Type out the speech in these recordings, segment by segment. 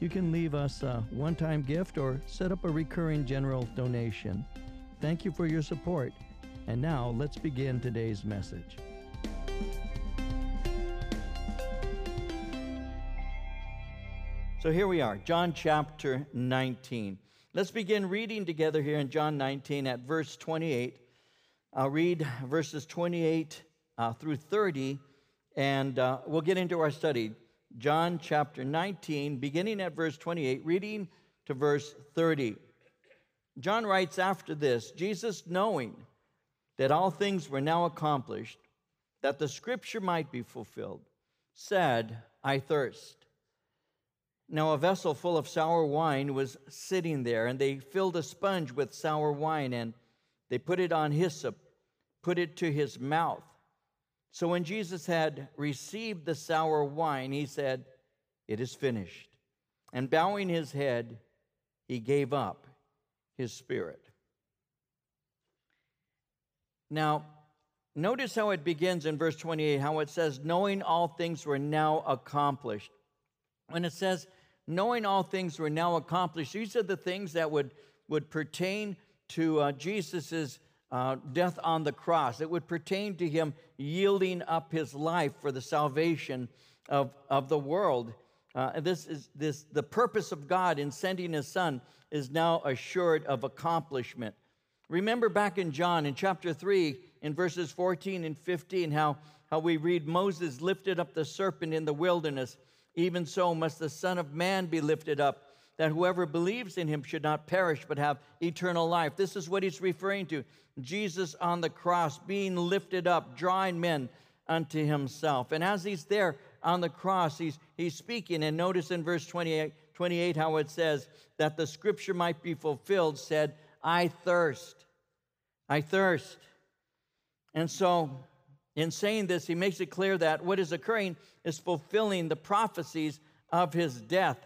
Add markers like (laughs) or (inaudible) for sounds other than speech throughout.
You can leave us a one time gift or set up a recurring general donation. Thank you for your support. And now let's begin today's message. So here we are, John chapter 19. Let's begin reading together here in John 19 at verse 28. I'll read verses 28 uh, through 30, and uh, we'll get into our study. John chapter 19, beginning at verse 28, reading to verse 30. John writes after this Jesus, knowing that all things were now accomplished, that the scripture might be fulfilled, said, I thirst. Now, a vessel full of sour wine was sitting there, and they filled a sponge with sour wine, and they put it on hyssop, put it to his mouth. So when Jesus had received the sour wine, he said, It is finished. And bowing his head, he gave up his spirit. Now, notice how it begins in verse 28, how it says, Knowing all things were now accomplished. When it says, Knowing all things were now accomplished, these are the things that would, would pertain to uh, Jesus' uh, death on the cross. It would pertain to him yielding up his life for the salvation of, of the world. Uh, this is this the purpose of God in sending his son is now assured of accomplishment. Remember back in John in chapter 3 in verses 14 and 15 how, how we read Moses lifted up the serpent in the wilderness. Even so must the Son of Man be lifted up that whoever believes in him should not perish but have eternal life. This is what he's referring to Jesus on the cross being lifted up, drawing men unto himself. And as he's there on the cross, he's, he's speaking. And notice in verse 28, 28 how it says that the scripture might be fulfilled, said, I thirst. I thirst. And so, in saying this, he makes it clear that what is occurring is fulfilling the prophecies of his death.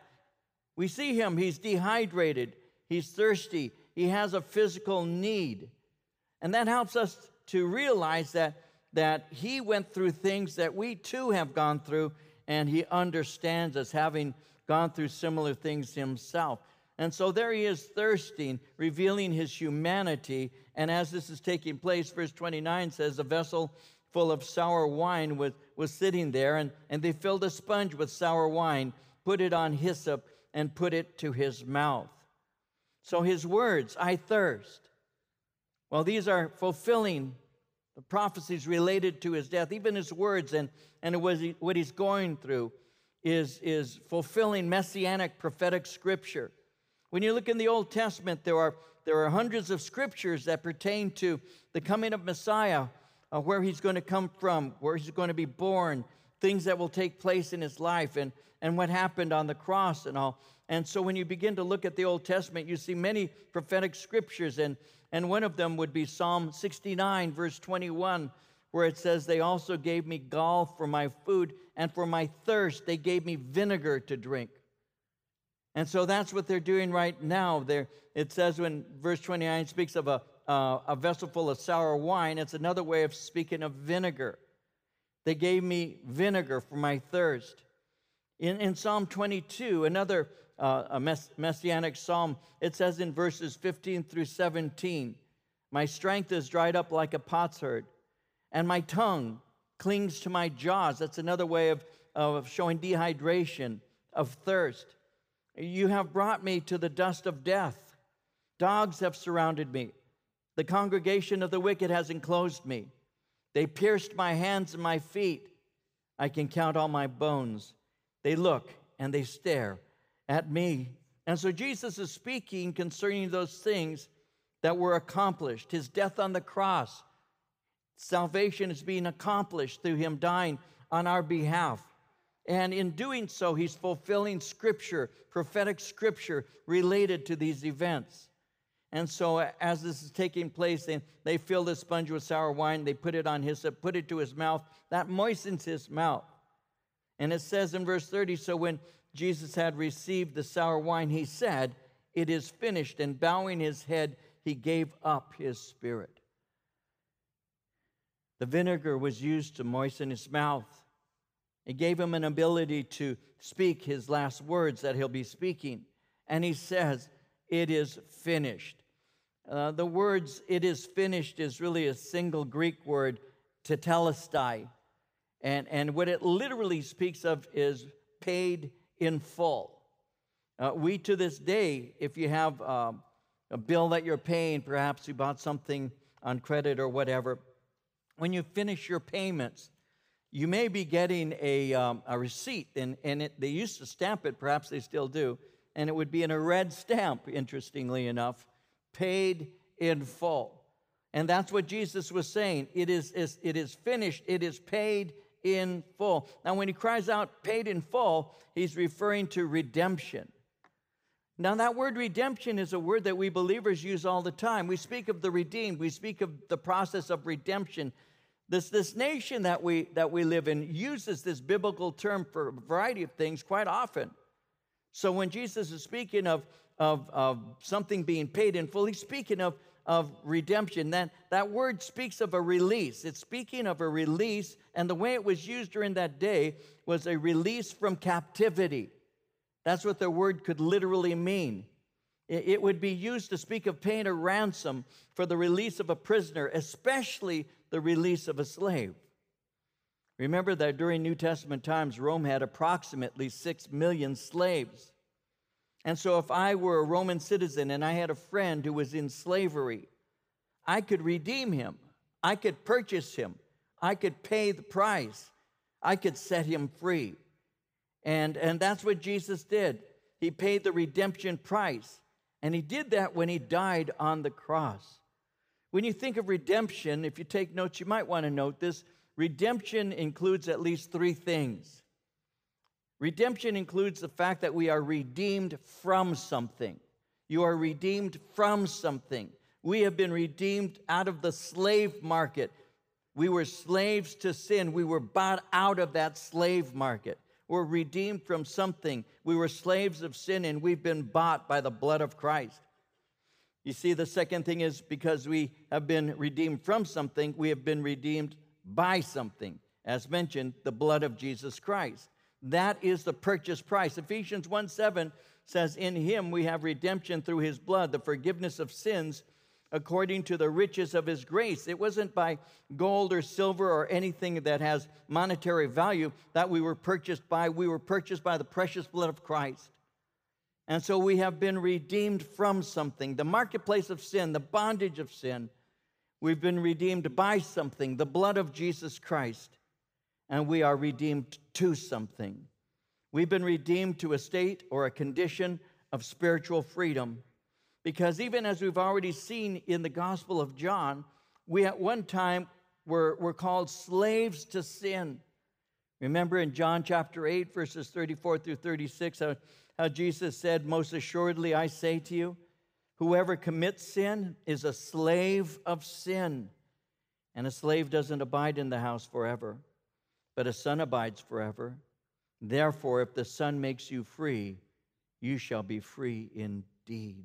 We see him, he's dehydrated, he's thirsty, he has a physical need. And that helps us to realize that, that he went through things that we too have gone through, and he understands us, having gone through similar things himself. And so there he is thirsting, revealing his humanity. And as this is taking place, verse 29 says, A vessel full of sour wine was, was sitting there, and, and they filled a sponge with sour wine, put it on hyssop, and put it to his mouth. So his words, I thirst. Well, these are fulfilling the prophecies related to his death, even his words and, and what he's going through is, is fulfilling messianic prophetic scripture. When you look in the Old Testament, there are, there are hundreds of scriptures that pertain to the coming of Messiah, uh, where he's going to come from, where he's going to be born, things that will take place in his life. And, and what happened on the cross and all. And so when you begin to look at the Old Testament, you see many prophetic scriptures, and, and one of them would be Psalm 69, verse 21, where it says, They also gave me gall for my food, and for my thirst, they gave me vinegar to drink. And so that's what they're doing right now. There, it says when verse 29 speaks of a, uh, a vessel full of sour wine, it's another way of speaking of vinegar. They gave me vinegar for my thirst. In, in Psalm 22, another uh, mess, messianic psalm, it says in verses 15 through 17, My strength is dried up like a potsherd, and my tongue clings to my jaws. That's another way of, of showing dehydration, of thirst. You have brought me to the dust of death. Dogs have surrounded me. The congregation of the wicked has enclosed me. They pierced my hands and my feet. I can count all my bones. They look and they stare at me. And so Jesus is speaking concerning those things that were accomplished his death on the cross. Salvation is being accomplished through him dying on our behalf. And in doing so, he's fulfilling scripture, prophetic scripture related to these events. And so, as this is taking place, they, they fill the sponge with sour wine, they put it on his, put it to his mouth. That moistens his mouth. And it says in verse 30 So when Jesus had received the sour wine, he said, It is finished. And bowing his head, he gave up his spirit. The vinegar was used to moisten his mouth. It gave him an ability to speak his last words that he'll be speaking. And he says, It is finished. Uh, the words, it is finished, is really a single Greek word, tetelestai. And, and what it literally speaks of is paid in full. Uh, we, to this day, if you have uh, a bill that you're paying, perhaps you bought something on credit or whatever, when you finish your payments, you may be getting a, um, a receipt, and, and it, they used to stamp it, perhaps they still do, and it would be in a red stamp, interestingly enough, paid in full. And that's what Jesus was saying. It is, is, it is finished, it is paid in full. Now, when he cries out paid in full, he's referring to redemption. Now, that word redemption is a word that we believers use all the time. We speak of the redeemed, we speak of the process of redemption. This, this nation that we, that we live in uses this biblical term for a variety of things quite often. So when Jesus is speaking of, of, of something being paid in full, he's speaking of, of redemption. That, that word speaks of a release. It's speaking of a release, and the way it was used during that day was a release from captivity. That's what the word could literally mean. It would be used to speak of paying a ransom for the release of a prisoner, especially the release of a slave. Remember that during New Testament times, Rome had approximately six million slaves. And so, if I were a Roman citizen and I had a friend who was in slavery, I could redeem him, I could purchase him, I could pay the price, I could set him free. And, and that's what Jesus did. He paid the redemption price. And he did that when he died on the cross. When you think of redemption, if you take notes, you might want to note this. Redemption includes at least three things. Redemption includes the fact that we are redeemed from something. You are redeemed from something. We have been redeemed out of the slave market. We were slaves to sin. We were bought out of that slave market. We're redeemed from something. We were slaves of sin and we've been bought by the blood of Christ. You see, the second thing is because we have been redeemed from something, we have been redeemed by something. As mentioned, the blood of Jesus Christ. That is the purchase price. Ephesians 1 7 says, In him we have redemption through his blood, the forgiveness of sins according to the riches of his grace. It wasn't by gold or silver or anything that has monetary value that we were purchased by. We were purchased by the precious blood of Christ. And so we have been redeemed from something the marketplace of sin, the bondage of sin. We've been redeemed by something, the blood of Jesus Christ. And we are redeemed to something. We've been redeemed to a state or a condition of spiritual freedom. Because even as we've already seen in the Gospel of John, we at one time were, were called slaves to sin. Remember in John chapter 8, verses 34 through 36, how how Jesus said, Most assuredly, I say to you, whoever commits sin is a slave of sin. And a slave doesn't abide in the house forever, but a son abides forever. Therefore, if the Son makes you free, you shall be free indeed.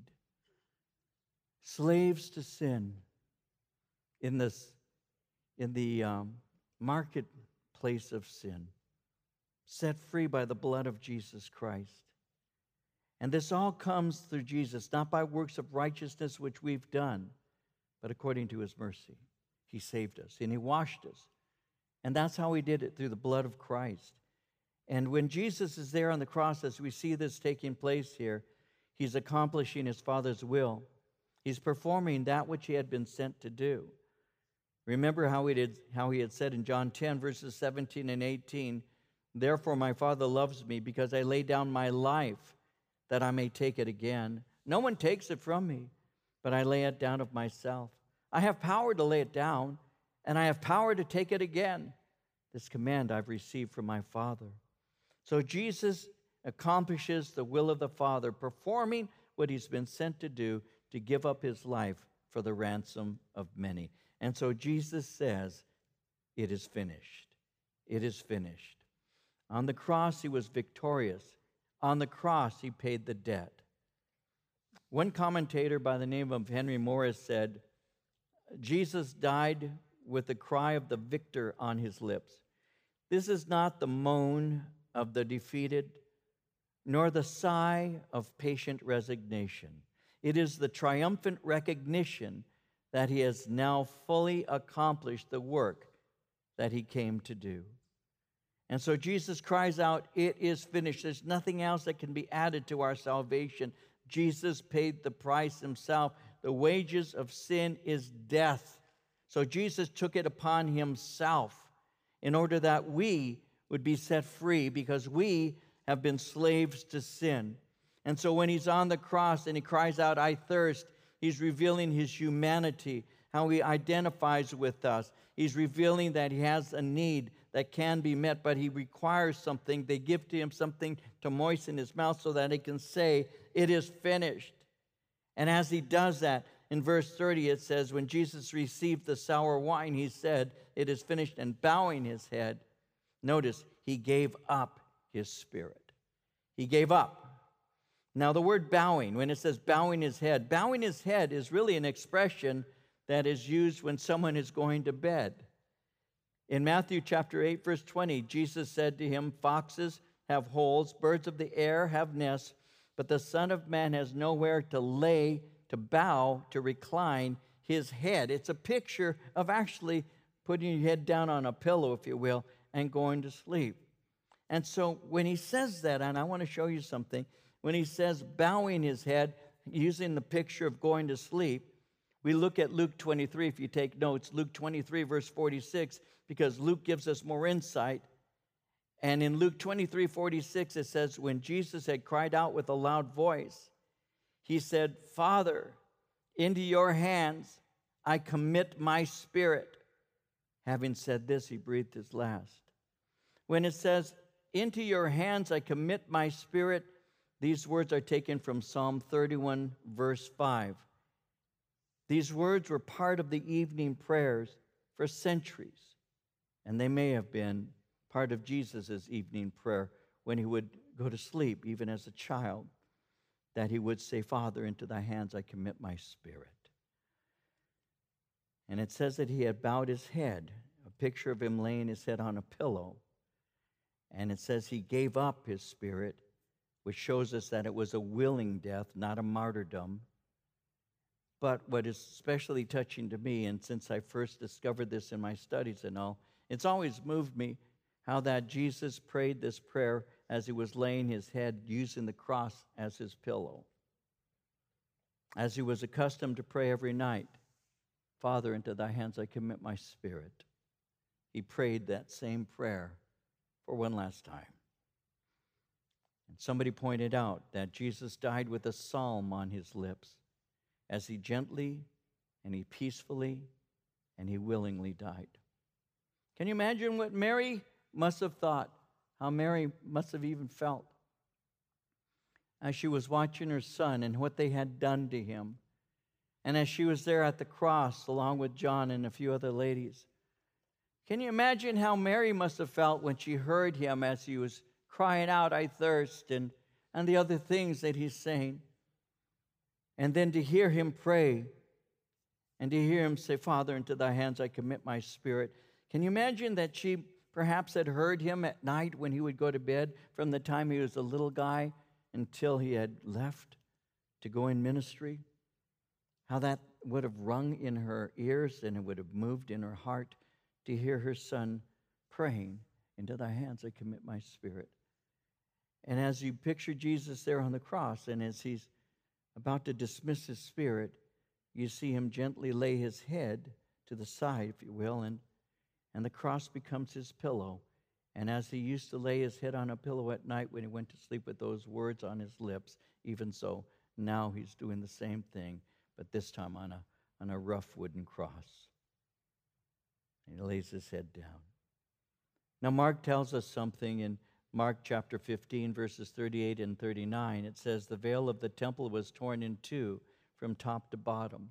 Slaves to sin in, this, in the um, marketplace of sin, set free by the blood of Jesus Christ. And this all comes through Jesus, not by works of righteousness which we've done, but according to his mercy. He saved us and he washed us. And that's how he did it through the blood of Christ. And when Jesus is there on the cross, as we see this taking place here, he's accomplishing his Father's will. He's performing that which he had been sent to do. Remember how he, did, how he had said in John 10, verses 17 and 18, Therefore my Father loves me because I lay down my life that I may take it again. No one takes it from me, but I lay it down of myself. I have power to lay it down, and I have power to take it again. This command I've received from my Father. So Jesus accomplishes the will of the Father, performing what he's been sent to do to give up his life for the ransom of many. And so Jesus says, It is finished. It is finished. On the cross, he was victorious. On the cross, he paid the debt. One commentator by the name of Henry Morris said, Jesus died with the cry of the victor on his lips. This is not the moan of the defeated, nor the sigh of patient resignation. It is the triumphant recognition that he has now fully accomplished the work that he came to do. And so Jesus cries out, It is finished. There's nothing else that can be added to our salvation. Jesus paid the price himself. The wages of sin is death. So Jesus took it upon himself in order that we would be set free because we have been slaves to sin. And so when he's on the cross and he cries out, I thirst, he's revealing his humanity, how he identifies with us. He's revealing that he has a need that can be met, but he requires something. They give to him something to moisten his mouth so that he can say, It is finished. And as he does that, in verse 30, it says, When Jesus received the sour wine, he said, It is finished. And bowing his head, notice, he gave up his spirit. He gave up. Now, the word bowing, when it says bowing his head, bowing his head is really an expression that is used when someone is going to bed. In Matthew chapter 8, verse 20, Jesus said to him, Foxes have holes, birds of the air have nests, but the Son of Man has nowhere to lay, to bow, to recline his head. It's a picture of actually putting your head down on a pillow, if you will, and going to sleep. And so when he says that, and I want to show you something, when he says bowing his head, using the picture of going to sleep, we look at Luke 23, if you take notes, Luke 23, verse 46, because Luke gives us more insight. And in Luke 23, 46, it says, When Jesus had cried out with a loud voice, he said, Father, into your hands I commit my spirit. Having said this, he breathed his last. When it says, into your hands I commit my spirit. These words are taken from Psalm 31, verse 5. These words were part of the evening prayers for centuries, and they may have been part of Jesus' evening prayer when he would go to sleep, even as a child, that he would say, Father, into thy hands I commit my spirit. And it says that he had bowed his head, a picture of him laying his head on a pillow. And it says he gave up his spirit, which shows us that it was a willing death, not a martyrdom. But what is especially touching to me, and since I first discovered this in my studies and all, it's always moved me how that Jesus prayed this prayer as he was laying his head using the cross as his pillow. As he was accustomed to pray every night, Father, into thy hands I commit my spirit. He prayed that same prayer for one last time. And somebody pointed out that Jesus died with a psalm on his lips as he gently and he peacefully and he willingly died. Can you imagine what Mary must have thought? How Mary must have even felt as she was watching her son and what they had done to him. And as she was there at the cross along with John and a few other ladies. Can you imagine how Mary must have felt when she heard him as he was crying out, I thirst, and, and the other things that he's saying? And then to hear him pray and to hear him say, Father, into thy hands I commit my spirit. Can you imagine that she perhaps had heard him at night when he would go to bed from the time he was a little guy until he had left to go in ministry? How that would have rung in her ears and it would have moved in her heart to hear her son praying, Into thy hands I commit my spirit. And as you picture Jesus there on the cross, and as he's about to dismiss his spirit, you see him gently lay his head to the side, if you will, and, and the cross becomes his pillow. And as he used to lay his head on a pillow at night when he went to sleep with those words on his lips, even so, now he's doing the same thing, but this time on a, on a rough wooden cross. And he lays his head down. Now, Mark tells us something in Mark chapter 15, verses 38 and 39. It says, The veil of the temple was torn in two from top to bottom.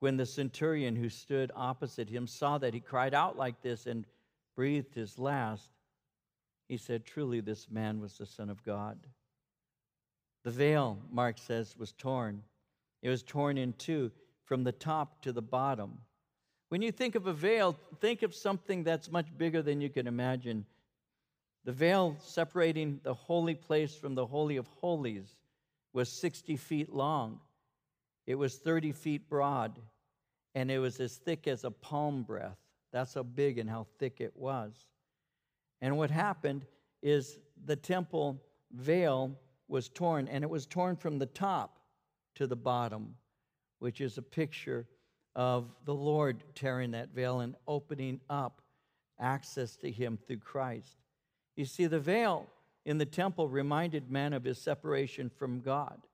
When the centurion who stood opposite him saw that, he cried out like this and breathed his last. He said, Truly, this man was the Son of God. The veil, Mark says, was torn. It was torn in two from the top to the bottom. When you think of a veil, think of something that's much bigger than you can imagine. The veil separating the holy place from the Holy of Holies was 60 feet long, it was 30 feet broad, and it was as thick as a palm breadth. That's how big and how thick it was. And what happened is the temple veil was torn, and it was torn from the top to the bottom, which is a picture of the Lord tearing that veil and opening up access to Him through Christ. You see, the veil in the temple reminded man of his separation from God.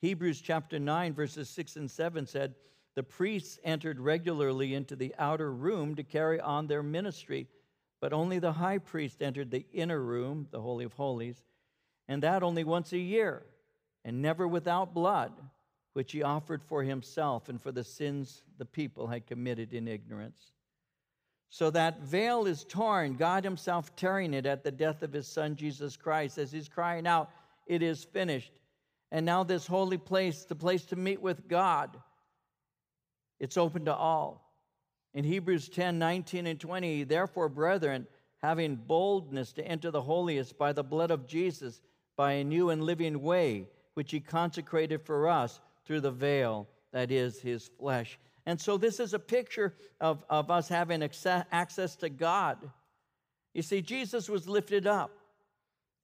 Hebrews chapter 9, verses 6 and 7 said, The priests entered regularly into the outer room to carry on their ministry, but only the high priest entered the inner room, the Holy of Holies, and that only once a year, and never without blood, which he offered for himself and for the sins the people had committed in ignorance. So that veil is torn, God Himself tearing it at the death of His Son Jesus Christ as He's crying out, It is finished. And now, this holy place, the place to meet with God, it's open to all. In Hebrews 10 19 and 20, therefore, brethren, having boldness to enter the holiest by the blood of Jesus, by a new and living way, which He consecrated for us through the veil that is His flesh. And so this is a picture of, of us having access to God. You see, Jesus was lifted up.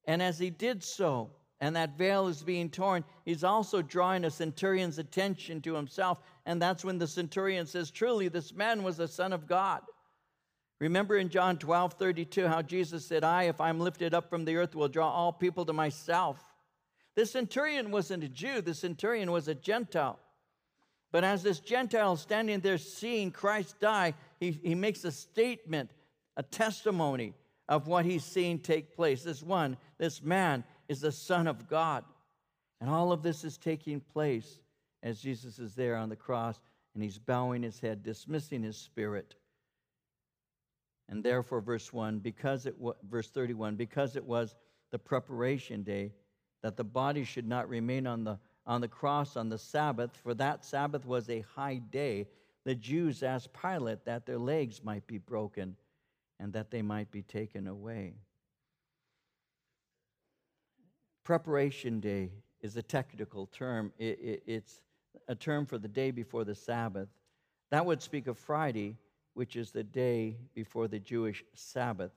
And as he did so, and that veil is being torn, he's also drawing a centurion's attention to himself. And that's when the centurion says, Truly, this man was the Son of God. Remember in John 12 32 how Jesus said, I, if I'm lifted up from the earth, will draw all people to myself. The centurion wasn't a Jew, the centurion was a Gentile. But as this Gentile standing there seeing Christ die, he, he makes a statement, a testimony of what he's seeing take place. This one, this man, is the Son of God. And all of this is taking place as Jesus is there on the cross and he's bowing his head, dismissing his spirit. And therefore, verse 1, because it was, verse 31, because it was the preparation day, that the body should not remain on the on the cross on the Sabbath, for that Sabbath was a high day, the Jews asked Pilate that their legs might be broken and that they might be taken away. Preparation day is a technical term, it, it, it's a term for the day before the Sabbath. That would speak of Friday, which is the day before the Jewish Sabbath.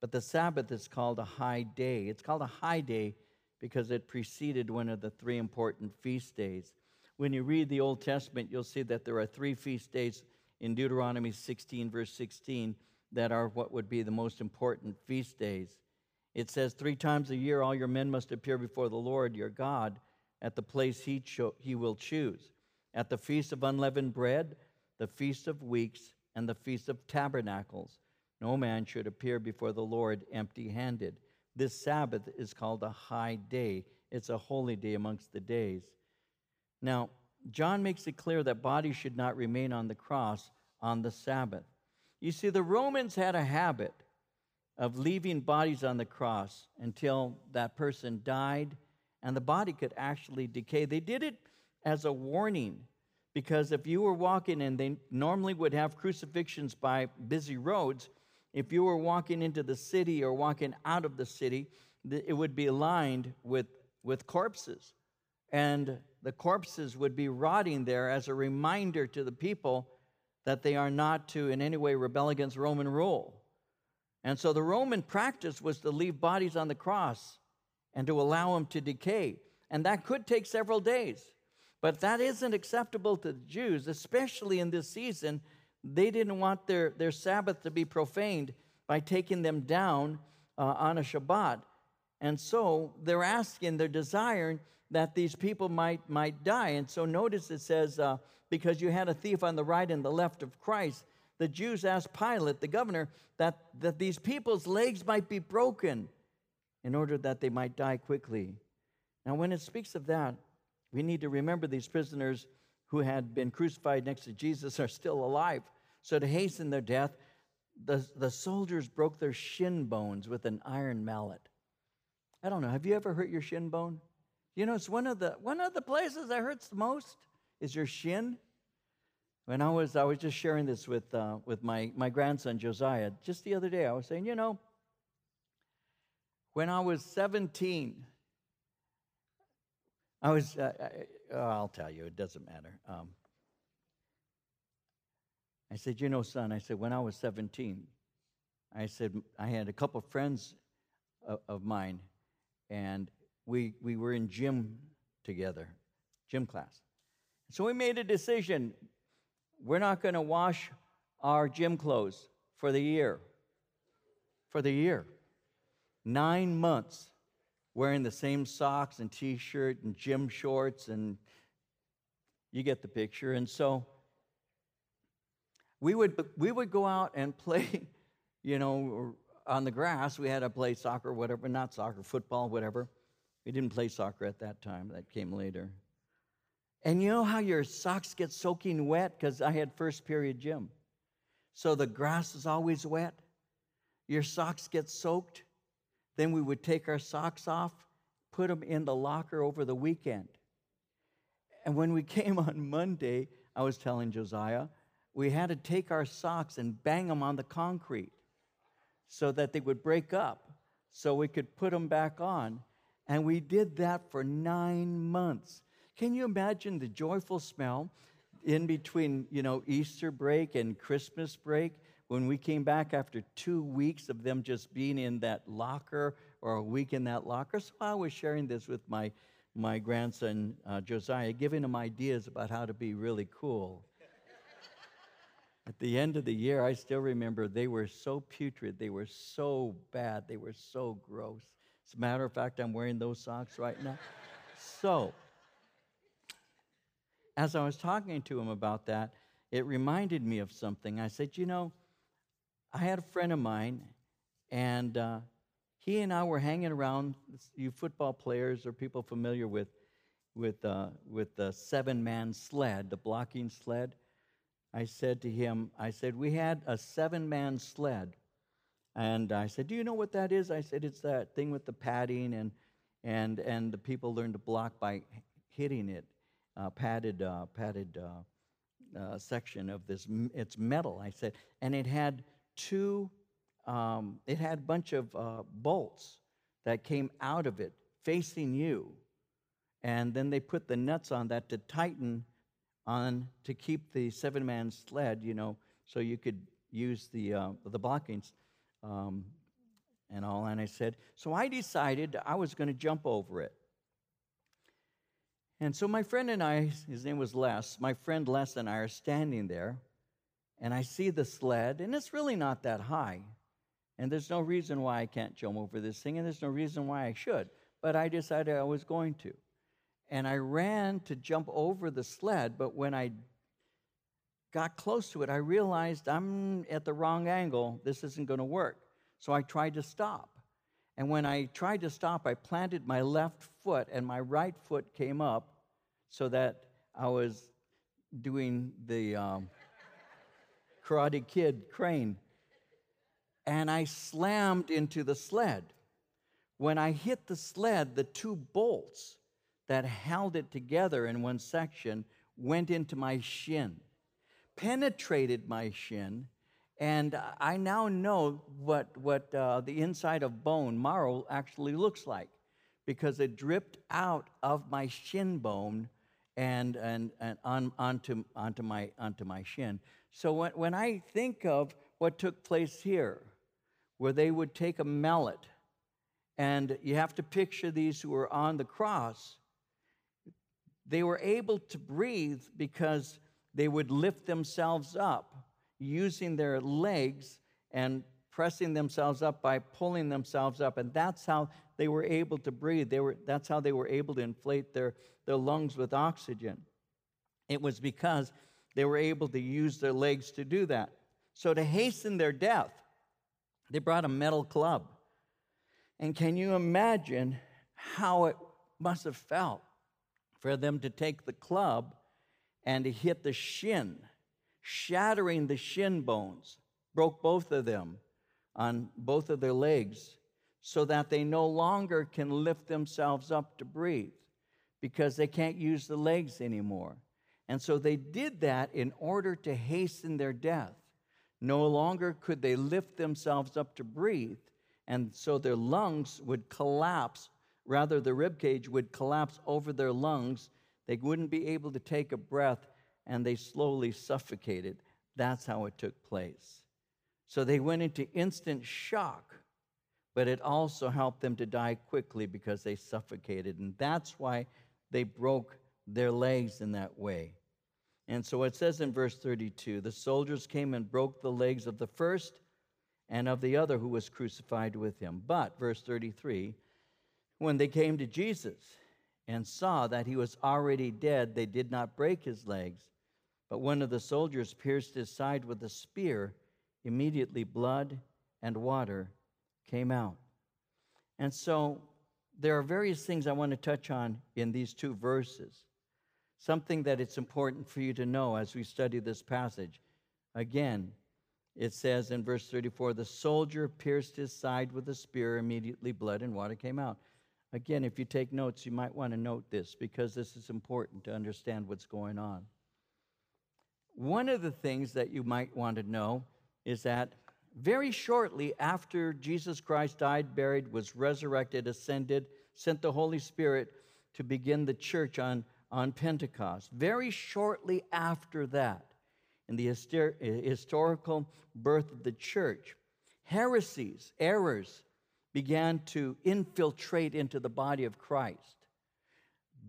But the Sabbath is called a high day. It's called a high day because it preceded one of the three important feast days. When you read the Old Testament, you'll see that there are three feast days in Deuteronomy 16, verse 16, that are what would be the most important feast days. It says, Three times a year all your men must appear before the Lord your God at the place he, cho- he will choose. At the feast of unleavened bread, the feast of weeks, and the feast of tabernacles. No man should appear before the Lord empty handed. This Sabbath is called a high day, it's a holy day amongst the days. Now, John makes it clear that bodies should not remain on the cross on the Sabbath. You see, the Romans had a habit of leaving bodies on the cross until that person died and the body could actually decay. They did it as a warning because if you were walking and they normally would have crucifixions by busy roads, if you were walking into the city or walking out of the city, it would be lined with, with corpses. And the corpses would be rotting there as a reminder to the people that they are not to in any way rebel against Roman rule. And so the Roman practice was to leave bodies on the cross and to allow them to decay. And that could take several days. But that isn't acceptable to the Jews, especially in this season they didn't want their, their Sabbath to be profaned by taking them down uh, on a Shabbat. And so they're asking, they're desiring that these people might, might die. And so notice it says, uh, because you had a thief on the right and the left of Christ, the Jews asked Pilate, the governor, that, that these people's legs might be broken in order that they might die quickly. Now, when it speaks of that, we need to remember these prisoners who had been crucified next to Jesus are still alive. So, to hasten their death, the, the soldiers broke their shin bones with an iron mallet. I don't know, have you ever hurt your shin bone? You know, it's one of the one of the places that hurts the most is your shin. When I was I was just sharing this with uh, with my my grandson Josiah just the other day. I was saying, you know, when I was 17, I was. Uh, oh, I'll tell you, it doesn't matter. Um, I said, you know, son. I said when I was 17, I said I had a couple friends of, of mine, and we, we were in gym together, gym class. So we made a decision we're not going to wash our gym clothes for the year. For the year. Nine months wearing the same socks and t shirt and gym shorts, and you get the picture. And so we would, we would go out and (laughs) play, you know, on the grass. We had to play soccer, whatever, not soccer, football, whatever. We didn't play soccer at that time, that came later. And you know how your socks get soaking wet? Because I had first period gym. So the grass is always wet. Your socks get soaked. Then we would take our socks off, put them in the locker over the weekend. And when we came on Monday, I was telling Josiah, we had to take our socks and bang them on the concrete so that they would break up so we could put them back on. And we did that for nine months. Can you imagine the joyful smell in between, you know, Easter break and Christmas break when we came back after two weeks of them just being in that locker or a week in that locker? So I was sharing this with my, my grandson, uh, Josiah, giving him ideas about how to be really cool. At the end of the year, I still remember they were so putrid, they were so bad, they were so gross. As a matter of fact, I'm wearing those socks right now. so, as I was talking to him about that, it reminded me of something. I said, You know, I had a friend of mine, and uh, he and I were hanging around, you football players or people familiar with, with, uh, with the seven man sled, the blocking sled. I said to him, I said, we had a seven man sled and I said, Do you know what that is? I said, It's that thing with the padding, and, and, and the people learn to block by hitting it, uh, padded, uh, padded uh, uh section of this. It's metal, I said. And it had two, um, it had a bunch of uh, bolts that came out of it facing you. And then they put the nuts on that to tighten on to keep the seven man sled, you know, so you could use the, uh, the blockings um, and all. And I said, so I decided I was going to jump over it. And so my friend and I, his name was Les, my friend Les and I are standing there, and I see the sled, and it's really not that high. And there's no reason why I can't jump over this thing, and there's no reason why I should. But I decided I was going to. And I ran to jump over the sled, but when I got close to it, I realized I'm at the wrong angle. This isn't going to work. So I tried to stop. And when I tried to stop, I planted my left foot, and my right foot came up so that I was doing the um, Karate Kid crane. And I slammed into the sled. When I hit the sled, the two bolts that held it together in one section went into my shin penetrated my shin, and I now know what, what uh, the inside of bone, marrow, actually looks like because it dripped out of my shin bone and, and, and on, onto, onto, my, onto my shin. So when, when I think of what took place here, where they would take a mallet, and you have to picture these who were on the cross, they were able to breathe because they would lift themselves up using their legs and pressing themselves up by pulling themselves up. And that's how they were able to breathe. They were, that's how they were able to inflate their, their lungs with oxygen. It was because they were able to use their legs to do that. So, to hasten their death, they brought a metal club. And can you imagine how it must have felt for them to take the club and to hit the shin, shattering the shin bones, broke both of them on both of their legs, so that they no longer can lift themselves up to breathe because they can't use the legs anymore. And so they did that in order to hasten their death. No longer could they lift themselves up to breathe, and so their lungs would collapse. Rather, the rib cage would collapse over their lungs. They wouldn't be able to take a breath, and they slowly suffocated. That's how it took place. So they went into instant shock, but it also helped them to die quickly because they suffocated. And that's why they broke their legs in that way. And so it says in verse 32 the soldiers came and broke the legs of the first and of the other who was crucified with him. But, verse 33, when they came to Jesus and saw that he was already dead, they did not break his legs. But one of the soldiers pierced his side with a spear. Immediately, blood and water came out. And so, there are various things I want to touch on in these two verses. Something that it's important for you to know as we study this passage. Again, it says in verse 34 the soldier pierced his side with a spear, immediately blood and water came out. Again, if you take notes, you might want to note this because this is important to understand what's going on. One of the things that you might want to know is that very shortly after Jesus Christ died, buried, was resurrected, ascended, sent the Holy Spirit to begin the church on, on Pentecost. Very shortly after that, in the hyster- uh, historical birth of the church, heresies, errors began to infiltrate into the body of Christ.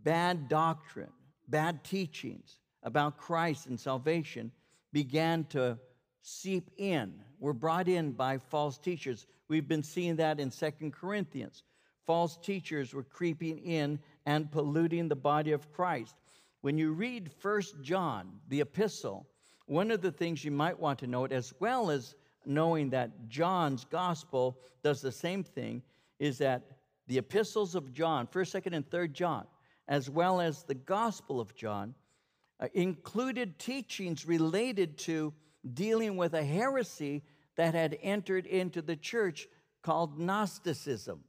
Bad doctrine, bad teachings about Christ and salvation began to seep in, were brought in by false teachers. We've been seeing that in Second Corinthians. False teachers were creeping in and polluting the body of Christ. When you read First John, the epistle, one of the things you might want to note, as well as knowing that John's gospel does the same thing, is that the epistles of John, 1st, 2nd, and 3rd John, as well as the gospel of John, uh, included teachings related to dealing with a heresy that had entered into the church called Gnosticism.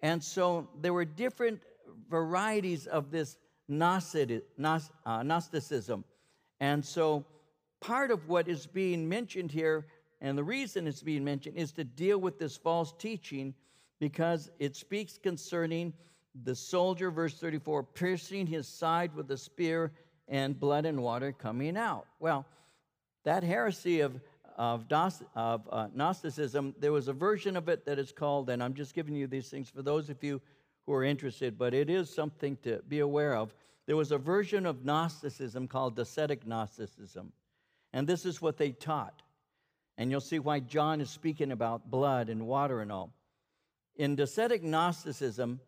And so there were different varieties of this uh, Gnosticism. And so part of what is being mentioned here, and the reason it's being mentioned, is to deal with this false teaching because it speaks concerning the soldier, verse 34, piercing his side with a spear and blood and water coming out. Well, that heresy of, of, uh, Gnosticism, there was a version of it that is called, and I'm just giving you these things for those of you who are interested, but it is something to be aware of. There was a version of Gnosticism called Docetic Gnosticism, and this is what they taught. And you'll see why John is speaking about blood and water and all. In Docetic Gnosticism,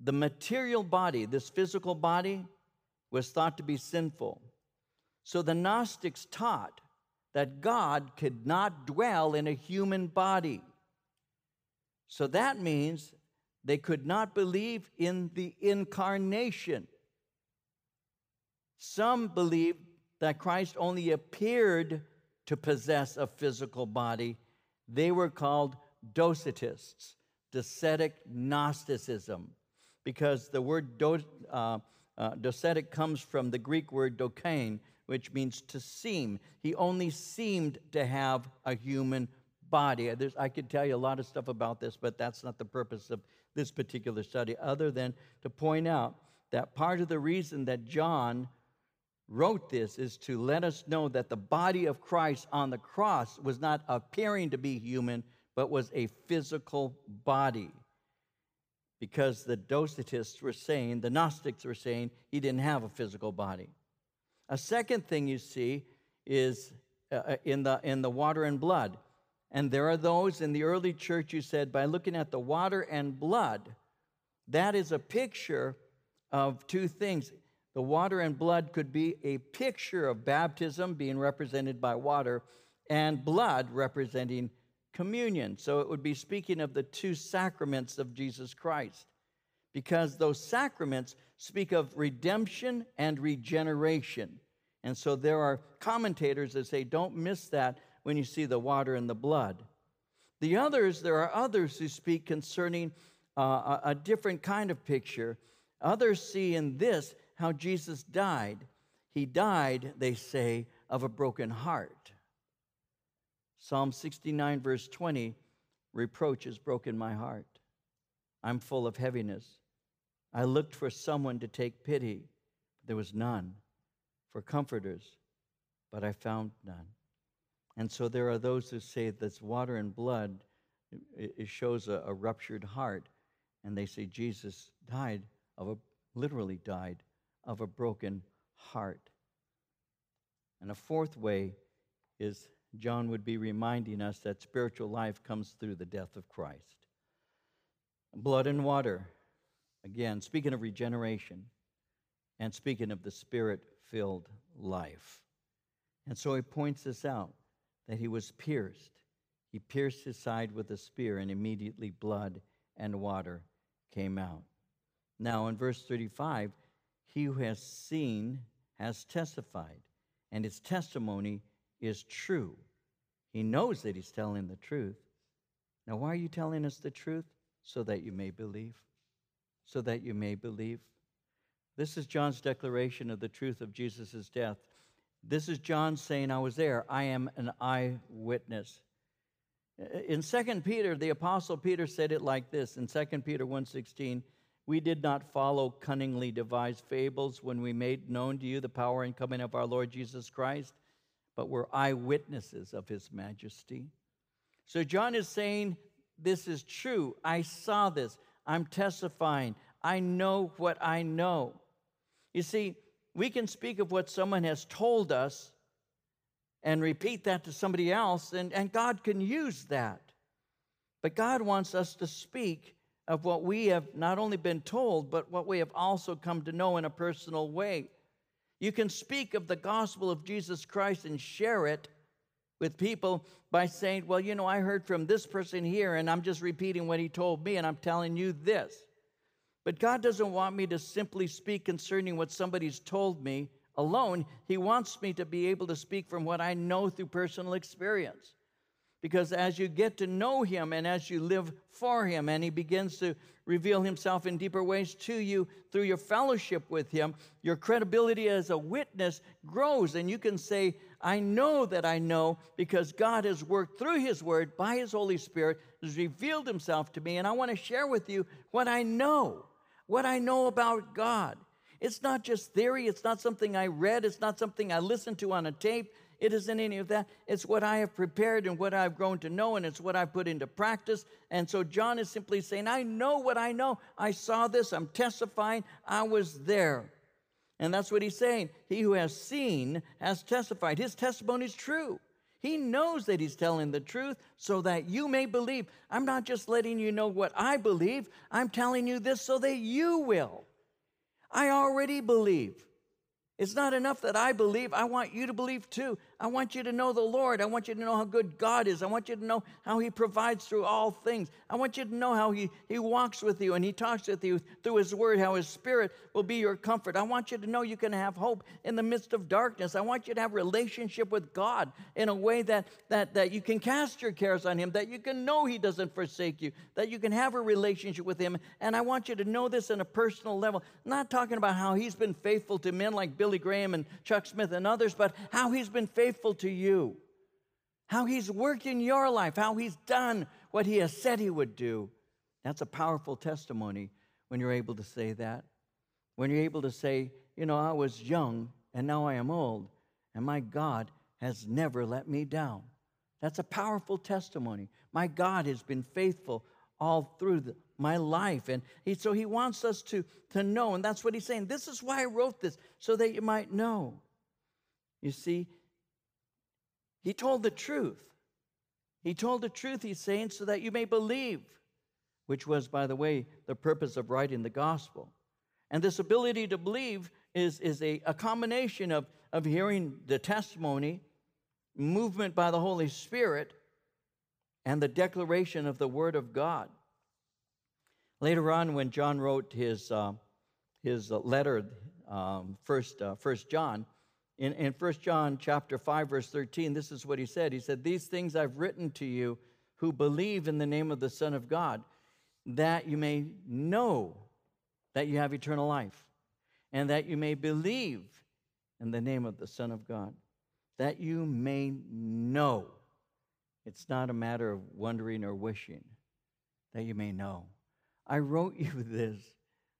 the material body, this physical body, was thought to be sinful. So the Gnostics taught that God could not dwell in a human body. So that means they could not believe in the incarnation. Some believed that Christ only appeared to possess a physical body. They were called Docetists, Docetic Gnosticism, because the word do, uh, uh, Docetic comes from the Greek word dokein, which means to seem. He only seemed to have a human body. There's, I could tell you a lot of stuff about this, but that's not the purpose of this particular study, other than to point out that part of the reason that John wrote this is to let us know that the body of Christ on the cross was not appearing to be human, but was a physical body. Because the Docetists were saying, the Gnostics were saying, he didn't have a physical body. A second thing you see is uh, uh, in, the, in the water and blood. And there are those in the early church who said, by looking at the water and blood, that is a picture of two things. The water and blood could be a picture of baptism being represented by water, and blood representing communion. So it would be speaking of the two sacraments of Jesus Christ, because those sacraments speak of redemption and regeneration. And so there are commentators that say, don't miss that when you see the water and the blood. The others, there are others who speak concerning uh, a, a different kind of picture. Others see in this how Jesus died. He died, they say, of a broken heart. Psalm 69, verse 20 reproach has broken my heart. I'm full of heaviness. I looked for someone to take pity, but there was none, for comforters, but I found none. And so there are those who say this water and blood it shows a, a ruptured heart, and they say Jesus died of a literally died of a broken heart. And a fourth way is John would be reminding us that spiritual life comes through the death of Christ. Blood and water, again, speaking of regeneration and speaking of the spirit filled life. And so he points this out that he was pierced. He pierced his side with a spear, and immediately blood and water came out. Now, in verse 35, he who has seen has testified, and his testimony is true. He knows that he's telling the truth. Now, why are you telling us the truth? So that you may believe. So that you may believe. This is John's declaration of the truth of Jesus' death. This is John saying, I was there. I am an eyewitness. In 2 Peter, the apostle Peter said it like this in 2 Peter 1:16, we did not follow cunningly devised fables when we made known to you the power and coming of our Lord Jesus Christ, but were eyewitnesses of his majesty. So John is saying, This is true. I saw this. I'm testifying. I know what I know. You see, we can speak of what someone has told us and repeat that to somebody else, and, and God can use that. But God wants us to speak of what we have not only been told, but what we have also come to know in a personal way. You can speak of the gospel of Jesus Christ and share it with people by saying, Well, you know, I heard from this person here, and I'm just repeating what he told me, and I'm telling you this. But God doesn't want me to simply speak concerning what somebody's told me alone. He wants me to be able to speak from what I know through personal experience. Because as you get to know Him and as you live for Him, and He begins to reveal Himself in deeper ways to you through your fellowship with Him, your credibility as a witness grows. And you can say, I know that I know because God has worked through His Word by His Holy Spirit, has revealed Himself to me, and I want to share with you what I know, what I know about God. It's not just theory, it's not something I read, it's not something I listened to on a tape. It isn't any of that. It's what I have prepared and what I've grown to know, and it's what I've put into practice. And so John is simply saying, I know what I know. I saw this. I'm testifying. I was there. And that's what he's saying. He who has seen has testified. His testimony is true. He knows that he's telling the truth so that you may believe. I'm not just letting you know what I believe, I'm telling you this so that you will. I already believe. It's not enough that I believe. I want you to believe too. I want you to know the Lord. I want you to know how good God is. I want you to know how He provides through all things. I want you to know how He, he walks with you and He talks with you through His Word, how His Spirit will be your comfort. I want you to know you can have hope in the midst of darkness. I want you to have relationship with God in a way that, that, that you can cast your cares on Him, that you can know He doesn't forsake you, that you can have a relationship with Him. And I want you to know this in a personal level. Not talking about how He's been faithful to men like Billy Graham and Chuck Smith and others, but how He's been faithful to you, how He's worked in your life, how He's done what He has said He would do. That's a powerful testimony when you're able to say that. When you're able to say, you know, I was young and now I am old, and my God has never let me down. That's a powerful testimony. My God has been faithful all through the, my life. And he, so he wants us to, to know, and that's what he's saying. This is why I wrote this, so that you might know. You see, he told the truth. He told the truth, he's saying, so that you may believe, which was, by the way, the purpose of writing the gospel. And this ability to believe is, is a, a combination of, of hearing the testimony, movement by the Holy Spirit, and the declaration of the Word of God. Later on, when John wrote his, uh, his letter, um, first, uh, first John, in, in 1 John chapter 5, verse 13, this is what he said. He said, These things I've written to you who believe in the name of the Son of God, that you may know that you have eternal life, and that you may believe in the name of the Son of God, that you may know. It's not a matter of wondering or wishing, that you may know. I wrote (laughs) you this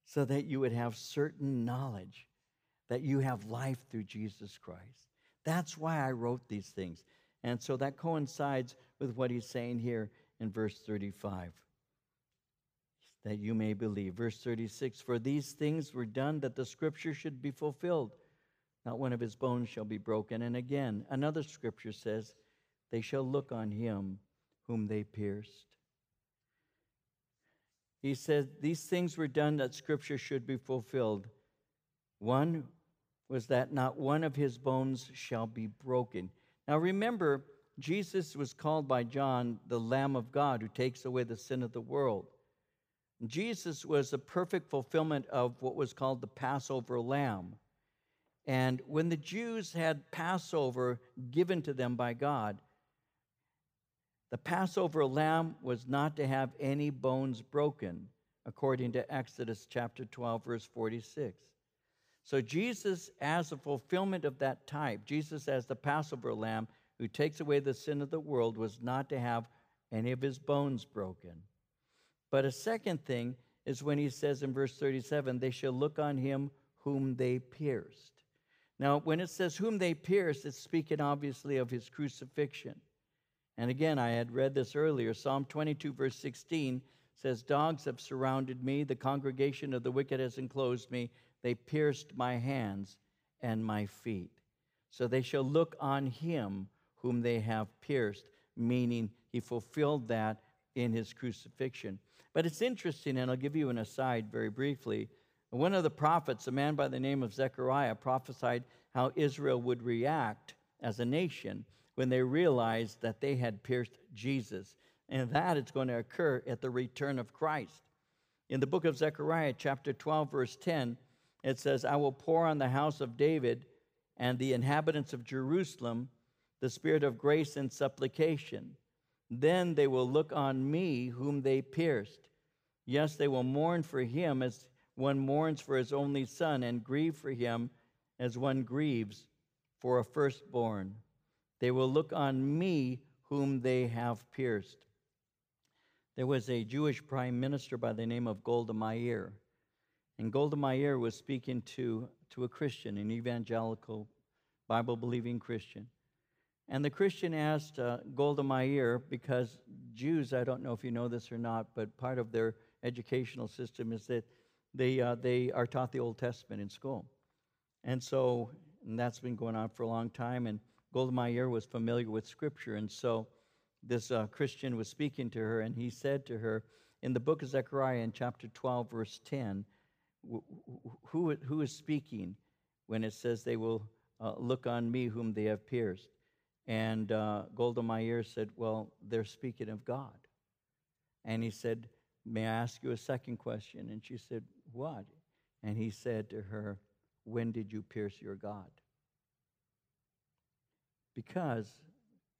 so that you would have certain knowledge that you have life through Jesus Christ. That's why I wrote these things. And so that coincides with what he's saying here in verse 35 that you may believe. Verse 36 For these things were done that the scripture should be fulfilled. Not one of his bones shall be broken. And again, another scripture says, They shall look on him whom they pierced. He said, These things were done that scripture should be fulfilled. One was that not one of his bones shall be broken. Now remember, Jesus was called by John the Lamb of God who takes away the sin of the world. Jesus was a perfect fulfillment of what was called the Passover lamb. And when the Jews had Passover given to them by God, the Passover lamb was not to have any bones broken, according to Exodus chapter 12, verse 46. So, Jesus, as a fulfillment of that type, Jesus, as the Passover lamb who takes away the sin of the world, was not to have any of his bones broken. But a second thing is when he says in verse 37, they shall look on him whom they pierced. Now, when it says whom they pierced, it's speaking obviously of his crucifixion. And again, I had read this earlier. Psalm 22, verse 16 says, Dogs have surrounded me, the congregation of the wicked has enclosed me, they pierced my hands and my feet. So they shall look on him whom they have pierced, meaning he fulfilled that in his crucifixion. But it's interesting, and I'll give you an aside very briefly. One of the prophets, a man by the name of Zechariah, prophesied how Israel would react as a nation when they realized that they had pierced Jesus, and that is going to occur at the return of Christ. In the book of Zechariah, chapter 12, verse 10, it says, I will pour on the house of David and the inhabitants of Jerusalem the spirit of grace and supplication. Then they will look on me, whom they pierced. Yes, they will mourn for him as one mourns for his only son, and grieve for him as one grieves for a firstborn. They will look on me, whom they have pierced. There was a Jewish prime minister by the name of Golda Meir. And Golda Meir was speaking to, to a Christian, an evangelical, Bible believing Christian. And the Christian asked uh, Golda Meir, because Jews, I don't know if you know this or not, but part of their educational system is that they, uh, they are taught the Old Testament in school. And so and that's been going on for a long time. And Golda Meir was familiar with Scripture. And so this uh, Christian was speaking to her, and he said to her, in the book of Zechariah, in chapter 12, verse 10, who, who is speaking when it says they will uh, look on me whom they have pierced? And uh, Golda Meir said, Well, they're speaking of God. And he said, May I ask you a second question? And she said, What? And he said to her, When did you pierce your God? Because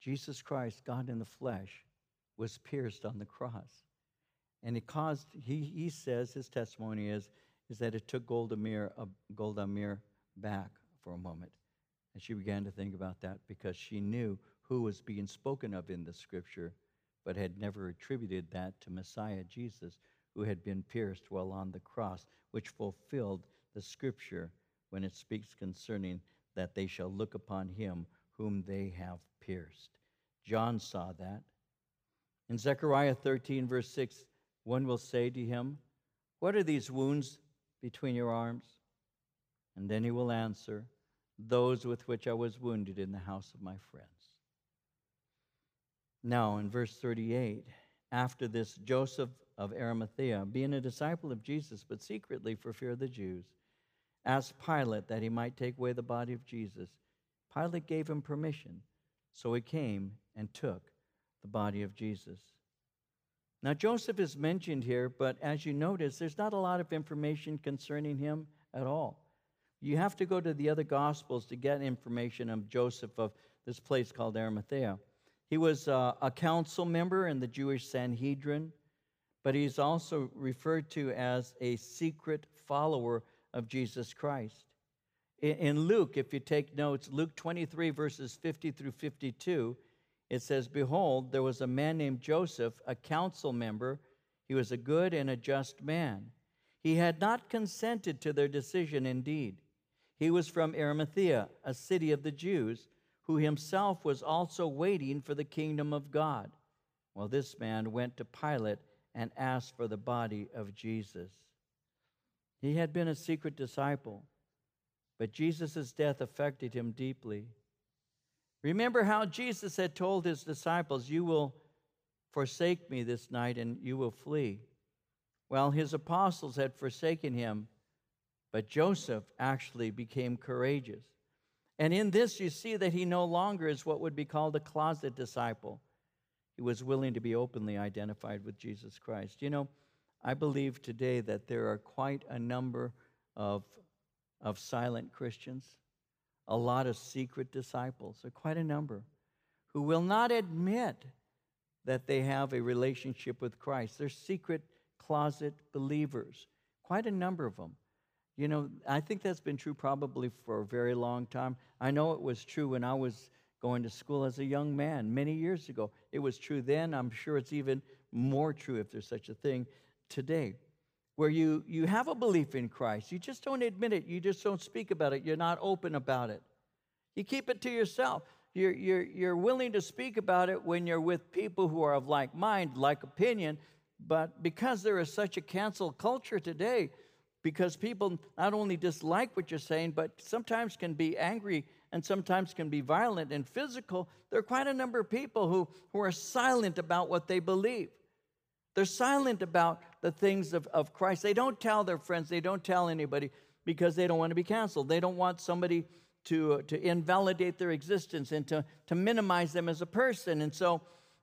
Jesus Christ, God in the flesh, was pierced on the cross. And it caused, he, he says, his testimony is, is that it took Golda Meir, uh, Golda Meir back for a moment. And she began to think about that because she knew who was being spoken of in the scripture, but had never attributed that to Messiah Jesus, who had been pierced while on the cross, which fulfilled the scripture when it speaks concerning that they shall look upon him whom they have pierced. John saw that. In Zechariah 13, verse 6, one will say to him, What are these wounds between your arms? And then he will answer, those with which I was wounded in the house of my friends. Now, in verse 38, after this, Joseph of Arimathea, being a disciple of Jesus, but secretly for fear of the Jews, asked Pilate that he might take away the body of Jesus. Pilate gave him permission, so he came and took the body of Jesus. Now, Joseph is mentioned here, but as you notice, there's not a lot of information concerning him at all. You have to go to the other Gospels to get information of Joseph of this place called Arimathea. He was uh, a council member in the Jewish Sanhedrin, but he's also referred to as a secret follower of Jesus Christ. In, in Luke, if you take notes, Luke 23, verses 50 through 52, it says, Behold, there was a man named Joseph, a council member. He was a good and a just man. He had not consented to their decision, indeed. He was from Arimathea, a city of the Jews, who himself was also waiting for the kingdom of God. Well, this man went to Pilate and asked for the body of Jesus. He had been a secret disciple, but Jesus' death affected him deeply. Remember how Jesus had told his disciples, You will forsake me this night and you will flee. Well, his apostles had forsaken him, but Joseph actually became courageous. And in this, you see that he no longer is what would be called a closet disciple. He was willing to be openly identified with Jesus Christ. You know, I believe today that there are quite a number of, of silent Christians a lot of secret disciples, or quite a number, who will not admit that they have a relationship with Christ. They're secret closet believers, quite a number of them. You know, I think that's been true probably for a very long time. I know it was true when I was going to school as a young man many years ago. It was true then. I'm sure it's even more true, if there's such a thing, today. Where you, you have a belief in Christ, you just don't admit it, you just don't speak about it, you're not open about it. You keep it to yourself. You're, you're, you're willing to speak about it when you're with people who are of like mind, like opinion, but because there is such a cancel culture today, because people not only dislike what you're saying, but sometimes can be angry and sometimes can be violent and physical, there are quite a number of people who, who are silent about what they believe. They're silent about the things of, of Christ. They don't tell their friends, they don't tell anybody because they don't want to be canceled. They don't want somebody to, uh, to invalidate their existence and to, to minimize them as a person. And so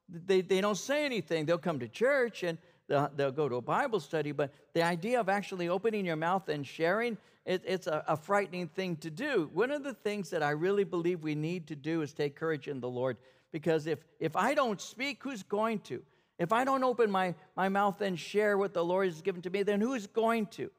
they, they don't say anything. They'll come to church and they'll, they'll go to a Bible study, but the idea of actually opening your mouth and sharing, it, it's a, a frightening thing to do. One of the things that I really believe we need to do is take courage in the Lord because if, if I don't speak, who's going to? If I don't open my, my mouth and share what the Lord has given to me, then who's going to?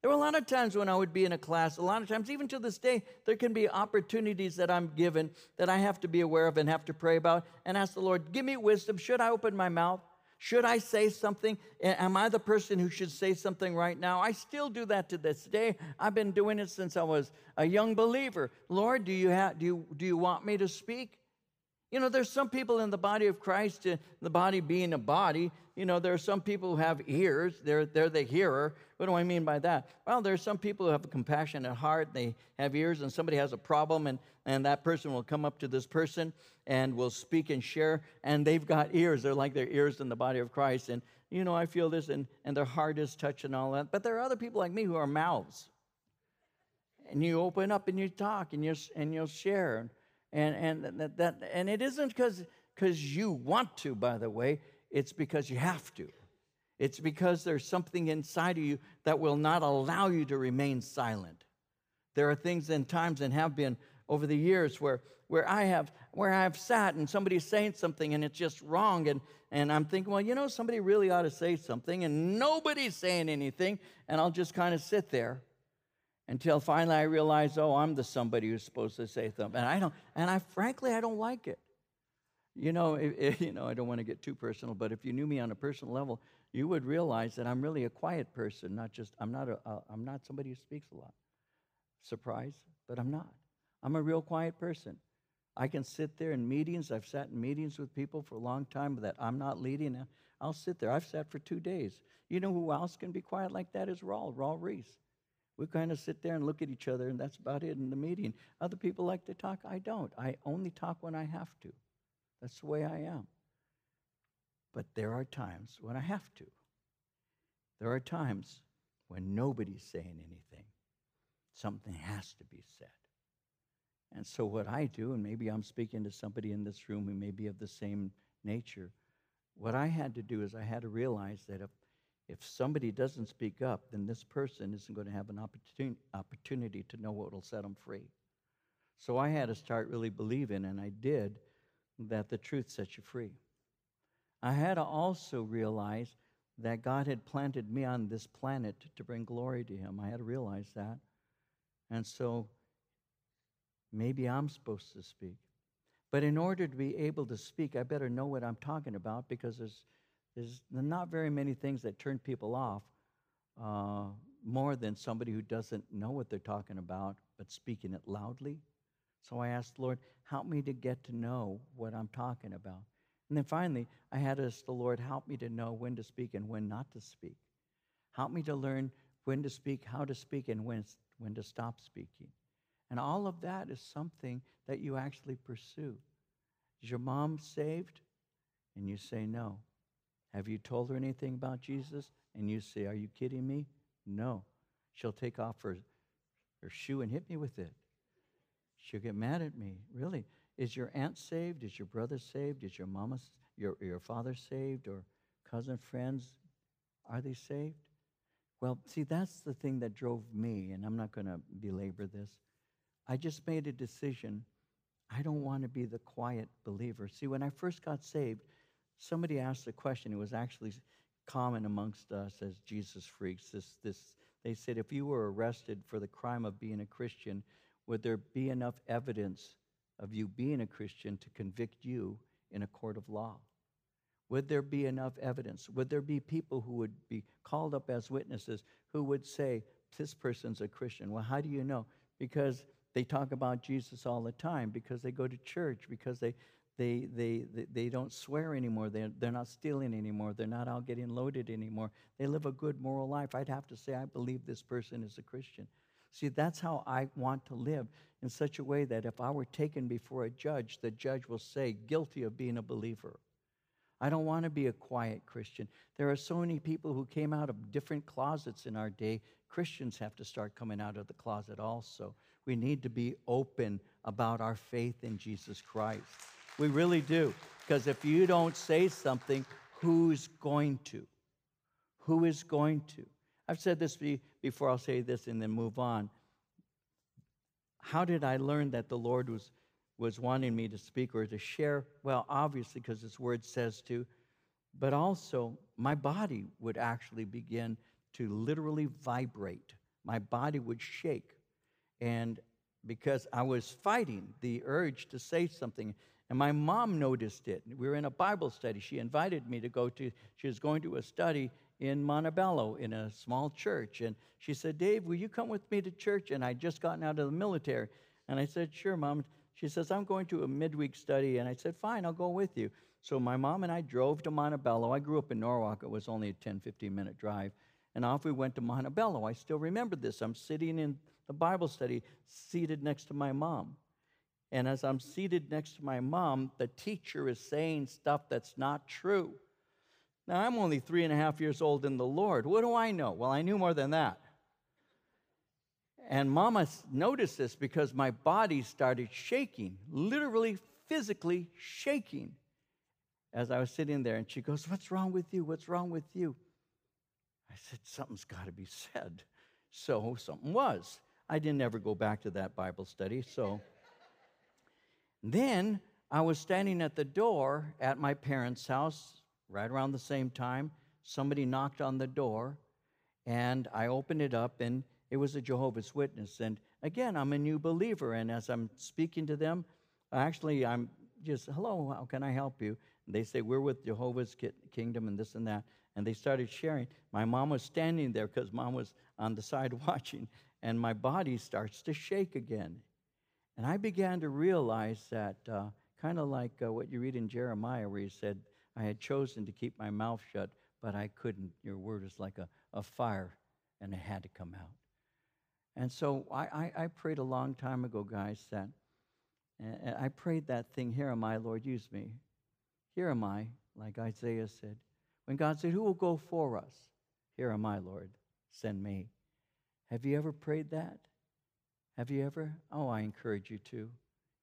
There were a lot of times when I would be in a class, a lot of times, even to this day, there can be opportunities that I'm given that I have to be aware of and have to pray about and ask the Lord, give me wisdom. Should I open my mouth? Should I say something? Am I the person who should say something right now? I still do that to this day. I've been doing it since I was a young believer. Lord, do you, have, do you, do you want me to speak? You know, there's some people in the body of Christ, the body being a body. You know, there are some people who have ears, they're, they're the hearer. What do I mean by that? Well, there are some people who have a compassionate heart, they have ears, and somebody has a problem, and, and that person will come up to this person and will speak and share, and they've got ears. They're like their ears in the body of Christ. And, you know, I feel this, and, and their heart is touched and all that. But there are other people like me who are mouths. And you open up and you talk and, you, and you'll share. And, and, that, that, and it isn't because you want to, by the way, it's because you have to. It's because there's something inside of you that will not allow you to remain silent. There are things and times and have been over the years where, where I have where I've sat and somebody's saying something and it's just wrong and, and I'm thinking, well, you know, somebody really ought to say something and nobody's saying anything and I'll just kind of sit there until finally I realized, oh, I'm the somebody who's supposed to say something. And I don't, and I frankly, I don't like it. You know, if, if, you know, I don't want to get too personal, but if you knew me on a personal level, you would realize that I'm really a quiet person, not just, I'm not, a, a, I'm not somebody who speaks a lot. Surprise, but I'm not. I'm a real quiet person. I can sit there in meetings. I've sat in meetings with people for a long time that I'm not leading. I'll sit there. I've sat for two days. You know who else can be quiet like that is Raul, Raul Ries. We kind of sit there and look at each other, and that's about it in the meeting. Other people like to talk. I don't. I only talk when I have to. That's the way I am. But there are times when I have to. There are times when nobody's saying anything. Something has to be said. And so, what I do, and maybe I'm speaking to somebody in this room who may be of the same nature. What I had to do is I had to realize that if, if somebody doesn't speak up, then this person isn't going to have an opportun- opportunity to know what will set them free. So I had to start really believing, and I did, that the truth sets you free. I had to also realize that God had planted me on this planet to bring glory to Him. I had to realize that. And so maybe I'm supposed to speak. But in order to be able to speak, I better know what I'm talking about because there's, there's not very many things that turn people off uh, more than somebody who doesn't know what they're talking about but speaking it loudly. So I asked, the Lord, help me to get to know what I'm talking about. And then finally, I had to ask the Lord, help me to know when to speak and when not to speak. Help me to learn when to speak, how to speak, and when, when to stop speaking. And all of that is something that you actually pursue. Is your mom saved? And you say no. Have you told her anything about Jesus? And you say, Are you kidding me? No. She'll take off her, her shoe and hit me with it. She'll get mad at me. Really. Is your aunt saved? Is your brother saved? Is your mama, your, your father saved? Or cousin, friends? Are they saved? Well, see, that's the thing that drove me, and I'm not going to belabor this. I just made a decision. I don't want to be the quiet believer. See, when I first got saved, somebody asked a question. It was actually common amongst us as Jesus freaks. This, this, they said, if you were arrested for the crime of being a Christian, would there be enough evidence of you being a Christian to convict you in a court of law? Would there be enough evidence? Would there be people who would be called up as witnesses who would say, This person's a Christian? Well, how do you know? Because they talk about Jesus all the time because they go to church, because they, they, they, they, don't swear anymore. They're, they're not stealing anymore. They're not out getting loaded anymore. They live a good moral life. I'd have to say, I believe this person is a Christian. See, that's how I want to live in such a way that if I were taken before a judge, the judge will say, guilty of being a believer. I don't want to be a quiet Christian. There are so many people who came out of different closets in our day. Christians have to start coming out of the closet also. We need to be open about our faith in Jesus Christ. We really do. Because if you don't say something, who's going to? Who is going to? I've said this before, I'll say this and then move on. How did I learn that the Lord was, was wanting me to speak or to share? Well, obviously, because His Word says to, but also my body would actually begin to literally vibrate. My body would shake. And because I was fighting the urge to say something. And my mom noticed it. We were in a Bible study. She invited me to go to, she was going to a study in Montebello in a small church. And she said, Dave, will you come with me to church? And I'd just gotten out of the military. And I said, Sure, mom. She says, I'm going to a midweek study. And I said, Fine, I'll go with you. So my mom and I drove to Montebello. I grew up in Norwalk. It was only a 10, 15 minute drive. And off we went to Montebello. I still remember this. I'm sitting in the Bible study seated next to my mom. And as I'm seated next to my mom, the teacher is saying stuff that's not true. Now, I'm only three and a half years old in the Lord. What do I know? Well, I knew more than that. And mama noticed this because my body started shaking, literally, physically shaking as I was sitting there. And she goes, What's wrong with you? What's wrong with you? I said, Something's got to be said. So something was. I didn't ever go back to that Bible study. So then I was standing at the door at my parents' house right around the same time. Somebody knocked on the door, and I opened it up, and it was a Jehovah's Witness. And again, I'm a new believer, and as I'm speaking to them, actually, I'm just, hello, how can I help you? And they say, we're with Jehovah's Kingdom and this and that. And they started sharing. My mom was standing there because mom was on the side (laughs) watching, and my body starts to shake again. And I began to realize that, uh, kind of like uh, what you read in Jeremiah, where he said, I had chosen to keep my mouth shut, but I couldn't. Your word is like a, a fire, and it had to come out. And so I, I, I prayed a long time ago, guys, that and I prayed that thing, Here am I, Lord, use me. Here am I, like Isaiah said. When God said, Who will go for us? Here am I, Lord, send me. Have you ever prayed that? Have you ever? Oh, I encourage you to.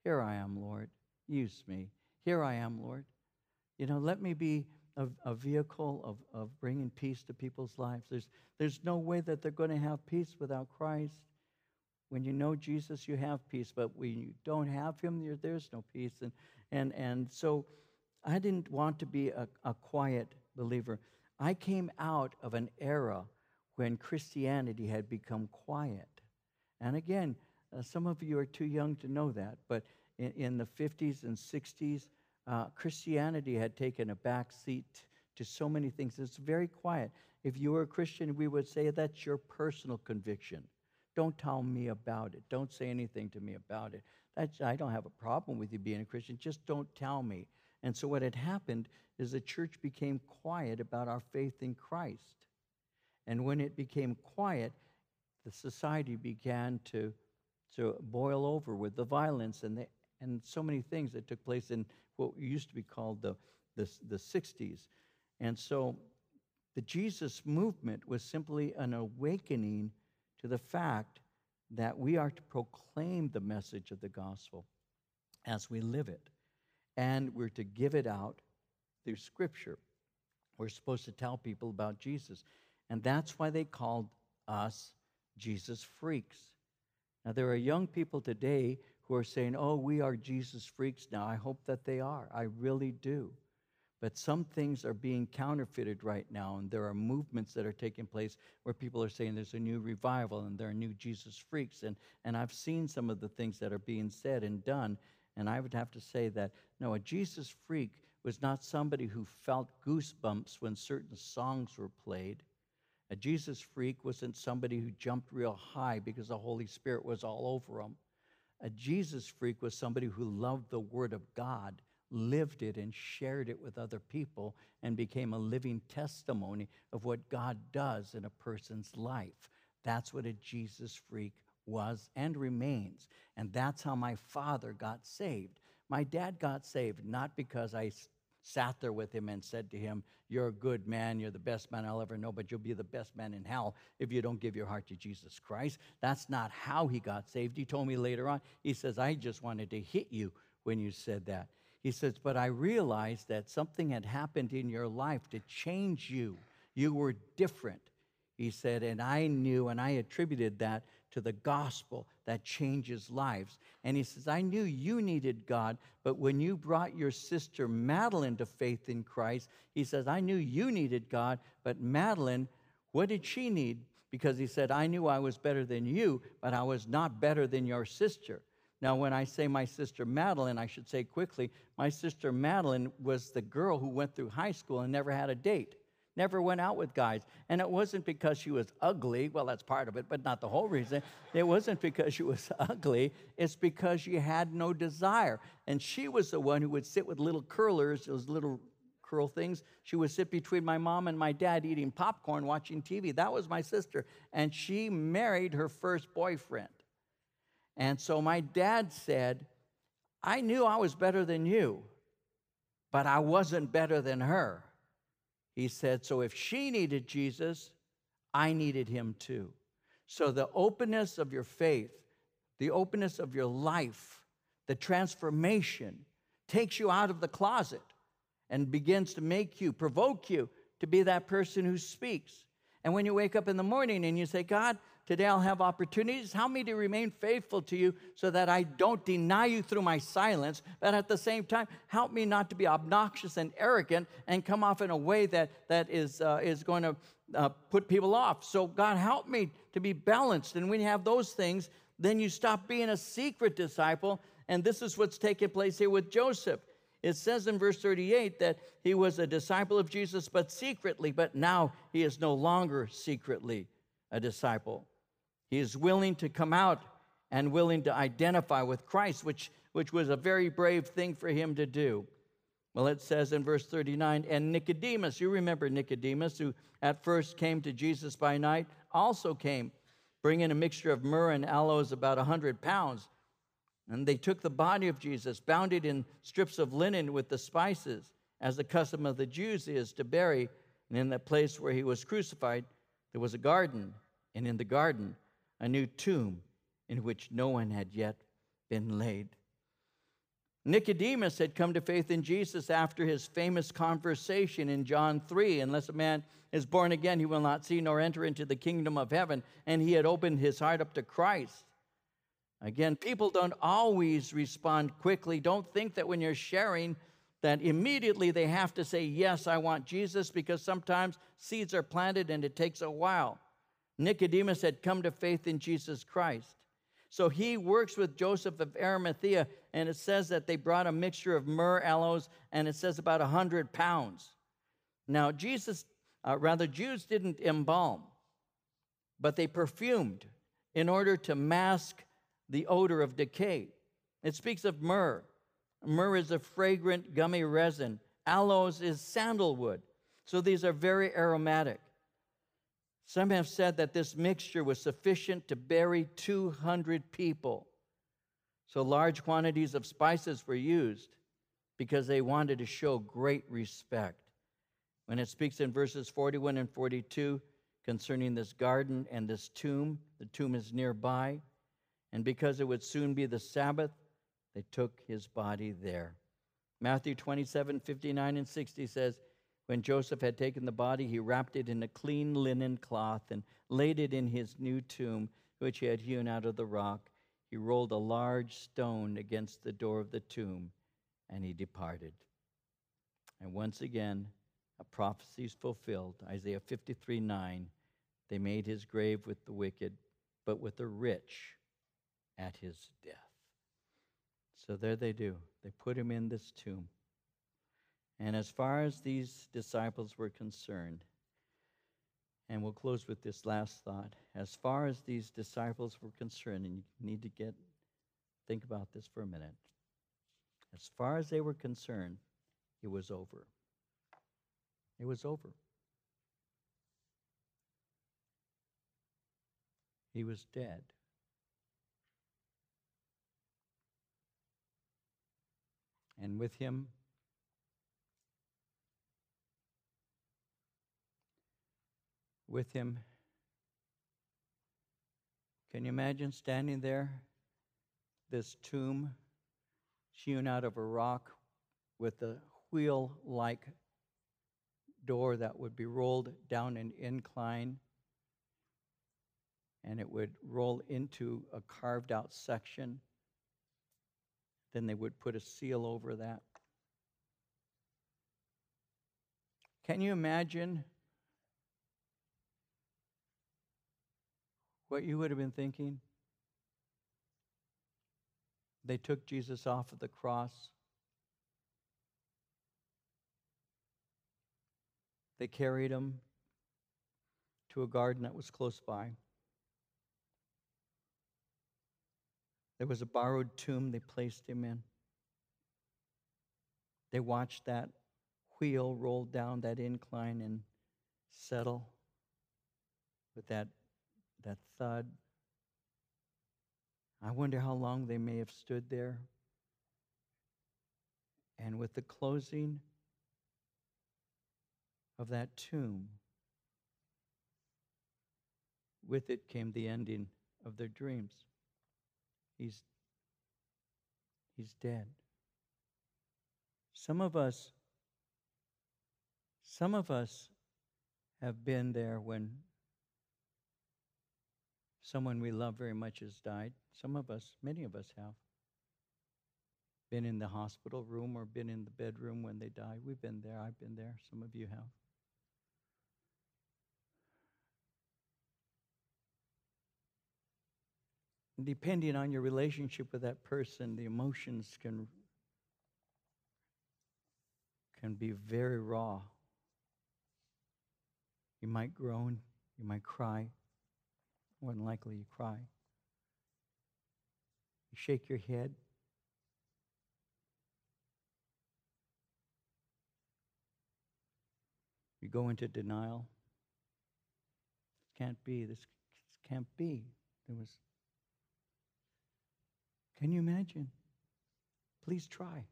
Here I am, Lord. Use me. Here I am, Lord. You know, let me be a, a vehicle of, of bringing peace to people's lives. There's, there's no way that they're going to have peace without Christ. When you know Jesus, you have peace, but when you don't have Him, there, there's no peace. And, and, and so I didn't want to be a, a quiet believer. I came out of an era when Christianity had become quiet. And again, uh, some of you are too young to know that, but in, in the 50s and 60s, uh, Christianity had taken a back seat to so many things. It's very quiet. If you were a Christian, we would say that's your personal conviction. Don't tell me about it. Don't say anything to me about it. That's, I don't have a problem with you being a Christian. Just don't tell me. And so, what had happened is the church became quiet about our faith in Christ. And when it became quiet, the society began to, to boil over with the violence and, the, and so many things that took place in what used to be called the, the, the 60s. And so the Jesus movement was simply an awakening to the fact that we are to proclaim the message of the gospel as we live it. And we're to give it out through Scripture. We're supposed to tell people about Jesus. And that's why they called us Jesus freaks. Now, there are young people today who are saying, oh, we are Jesus freaks now. I hope that they are. I really do. But some things are being counterfeited right now, and there are movements that are taking place where people are saying there's a new revival and there are new Jesus freaks. And, and I've seen some of the things that are being said and done, and I would have to say that no, a Jesus freak was not somebody who felt goosebumps when certain songs were played. A Jesus freak wasn't somebody who jumped real high because the Holy Spirit was all over him. A Jesus freak was somebody who loved the Word of God, lived it, and shared it with other people, and became a living testimony of what God does in a person's life. That's what a Jesus freak was and remains. And that's how my father got saved. My dad got saved not because I sat there with him and said to him, You're a good man, you're the best man I'll ever know, but you'll be the best man in hell if you don't give your heart to Jesus Christ. That's not how he got saved. He told me later on, he says, I just wanted to hit you when you said that. He says, But I realized that something had happened in your life to change you. You were different. He said, and I knew and I attributed that to the gospel that changes lives. And he says, I knew you needed God, but when you brought your sister Madeline to faith in Christ, he says, I knew you needed God, but Madeline, what did she need? Because he said, I knew I was better than you, but I was not better than your sister. Now, when I say my sister Madeline, I should say quickly, my sister Madeline was the girl who went through high school and never had a date never went out with guys. And it wasn't because she was ugly. Well, that's part of it, but not the whole reason. It wasn't because she was (laughs) ugly. It's because she had no desire. And she was the one who would sit with little curlers, those little curl things. She would sit between my mom and my dad eating popcorn, watching TV. That was my sister. And she married her first boyfriend. And so my dad said, I knew I was better than you, but I wasn't better than her. He said, So if she needed Jesus, I needed him too. So the openness of your faith, the openness of your life, the transformation takes you out of the closet and begins to make you, provoke you to be that person who speaks. And when you wake up in the morning and you say, God, Today I'll have opportunities. Help me to remain faithful to you so that I don't deny you through my silence, but at the same time, help me not to be obnoxious and arrogant and come off in a way that, that is, uh, is going to uh, put people off. So, God, help me to be balanced. And when you have those things, then you stop being a secret disciple. And this is what's taking place here with Joseph. It says in verse 38 that he was a disciple of Jesus, but secretly, but now he is no longer secretly a disciple. He is willing to come out and willing to identify with Christ, which, which was a very brave thing for him to do. Well, it says in verse 39 and Nicodemus, you remember Nicodemus, who at first came to Jesus by night, also came, bringing a mixture of myrrh and aloes, about a 100 pounds. And they took the body of Jesus, bound it in strips of linen with the spices, as the custom of the Jews is to bury. And in the place where he was crucified, there was a garden, and in the garden, a new tomb in which no one had yet been laid. Nicodemus had come to faith in Jesus after his famous conversation in John 3 Unless a man is born again, he will not see nor enter into the kingdom of heaven. And he had opened his heart up to Christ. Again, people don't always respond quickly. Don't think that when you're sharing, that immediately they have to say, Yes, I want Jesus, because sometimes seeds are planted and it takes a while. Nicodemus had come to faith in Jesus Christ. So he works with Joseph of Arimathea, and it says that they brought a mixture of myrrh, aloes, and it says about 100 pounds. Now, Jesus, uh, rather, Jews didn't embalm, but they perfumed in order to mask the odor of decay. It speaks of myrrh. Myrrh is a fragrant, gummy resin. Aloes is sandalwood. So these are very aromatic. Some have said that this mixture was sufficient to bury 200 people. So large quantities of spices were used because they wanted to show great respect. When it speaks in verses 41 and 42 concerning this garden and this tomb, the tomb is nearby, and because it would soon be the Sabbath, they took his body there. Matthew 27 59 and 60 says, when Joseph had taken the body, he wrapped it in a clean linen cloth and laid it in his new tomb, which he had hewn out of the rock. He rolled a large stone against the door of the tomb, and he departed. And once again, a prophecy is fulfilled. Isaiah 53 9. They made his grave with the wicked, but with the rich at his death. So there they do. They put him in this tomb. And as far as these disciples were concerned, and we'll close with this last thought. As far as these disciples were concerned, and you need to get think about this for a minute. As far as they were concerned, it was over. It was over. He was dead. And with him with him. Can you imagine standing there, this tomb hewn out of a rock with a wheel like door that would be rolled down an incline and it would roll into a carved out section. Then they would put a seal over that. Can you imagine what you would have been thinking? They took Jesus off of the cross. They carried him to a garden that was close by. There was a borrowed tomb they placed him in. They watched that wheel roll down that incline and settle with that that thud. I wonder how long they may have stood there. And with the closing of that tomb, with it came the ending of their dreams. He's, he's dead. Some of us, some of us have been there when someone we love very much has died. Some of us, many of us have. Been in the hospital room or been in the bedroom when they die. We've been there. I've been there. Some of you have. depending on your relationship with that person, the emotions can can be very raw. You might groan, you might cry, more than likely you cry. You shake your head. You go into denial. This can't be. This this can't be. There was. Can you imagine? Please try.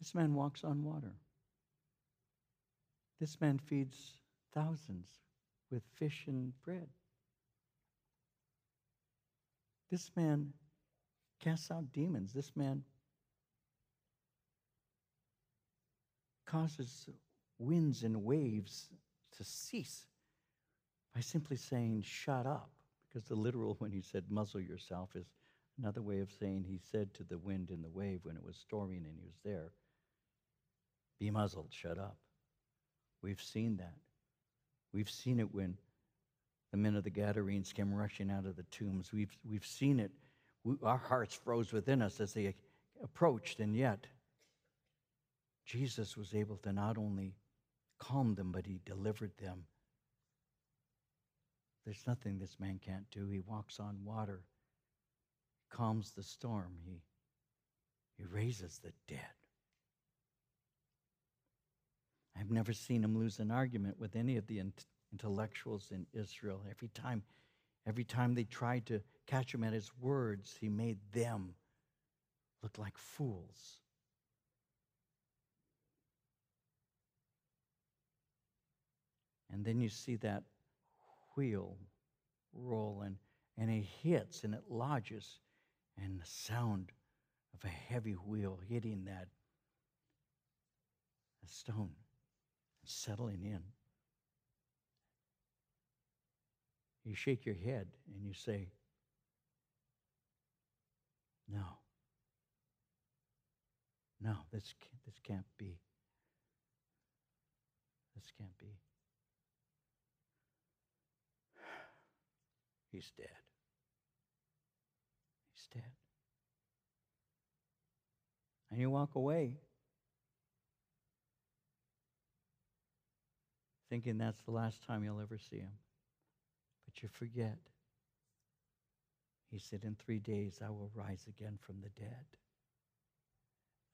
This man walks on water. This man feeds thousands with fish and bread. This man casts out demons. This man causes winds and waves to cease by simply saying, Shut up. Because the literal, when he said, Muzzle yourself, is another way of saying he said to the wind and the wave when it was storming and he was there, Be muzzled, shut up. We've seen that. We've seen it when the men of the Gadarenes came rushing out of the tombs. We've, we've seen it. We, our hearts froze within us as they approached, and yet Jesus was able to not only calm them, but he delivered them. There's nothing this man can't do. He walks on water, calms the storm, he, he raises the dead. I've never seen him lose an argument with any of the intellectuals in Israel. Every time, every time they tried to catch him at his words, he made them look like fools. And then you see that wheel roll and, and it hits and it lodges, and the sound of a heavy wheel hitting that stone settling in. You shake your head and you say, No. No, this, this can't be. This can't be. He's dead. He's dead. And you walk away thinking that's the last time you'll ever see him. But you forget. He said, In three days I will rise again from the dead.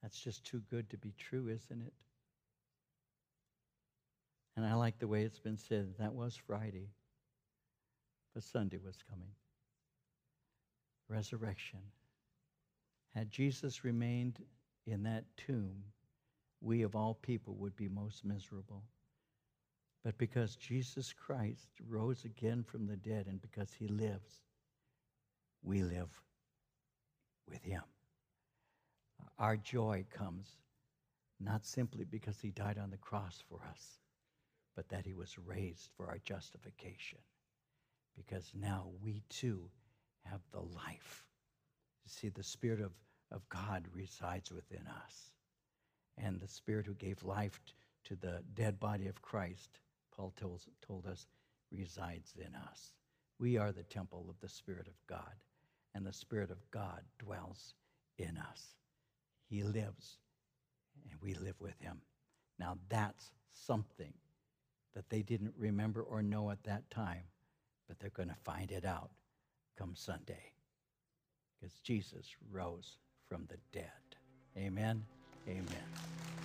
That's just too good to be true, isn't it? And I like the way it's been said. That was Friday but Sunday was coming. Resurrection. Had Jesus remained in that tomb, we of all people would be most miserable. But because Jesus Christ rose again from the dead and because he lives, we live with him. Our joy comes not simply because he died on the cross for us, but that he was raised for our justification because now we too have the life. You see, the Spirit of, of God resides within us. And the Spirit who gave life to the dead body of Christ, Paul told, us, resides in us. We are the temple of the Spirit of God, and the Spirit of God dwells in us. He lives, and we live with him. Now, that's something that they didn't remember or know at that time but they're going to find it out come Sunday because Jesus rose from the dead. Amen. Amen.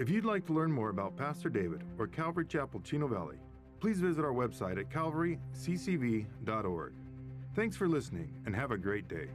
If you'd like to learn more about Pastor David or Calvary Chapel Chino Valley, please visit our website at calvaryccv.org. Thanks for listening and have a great day.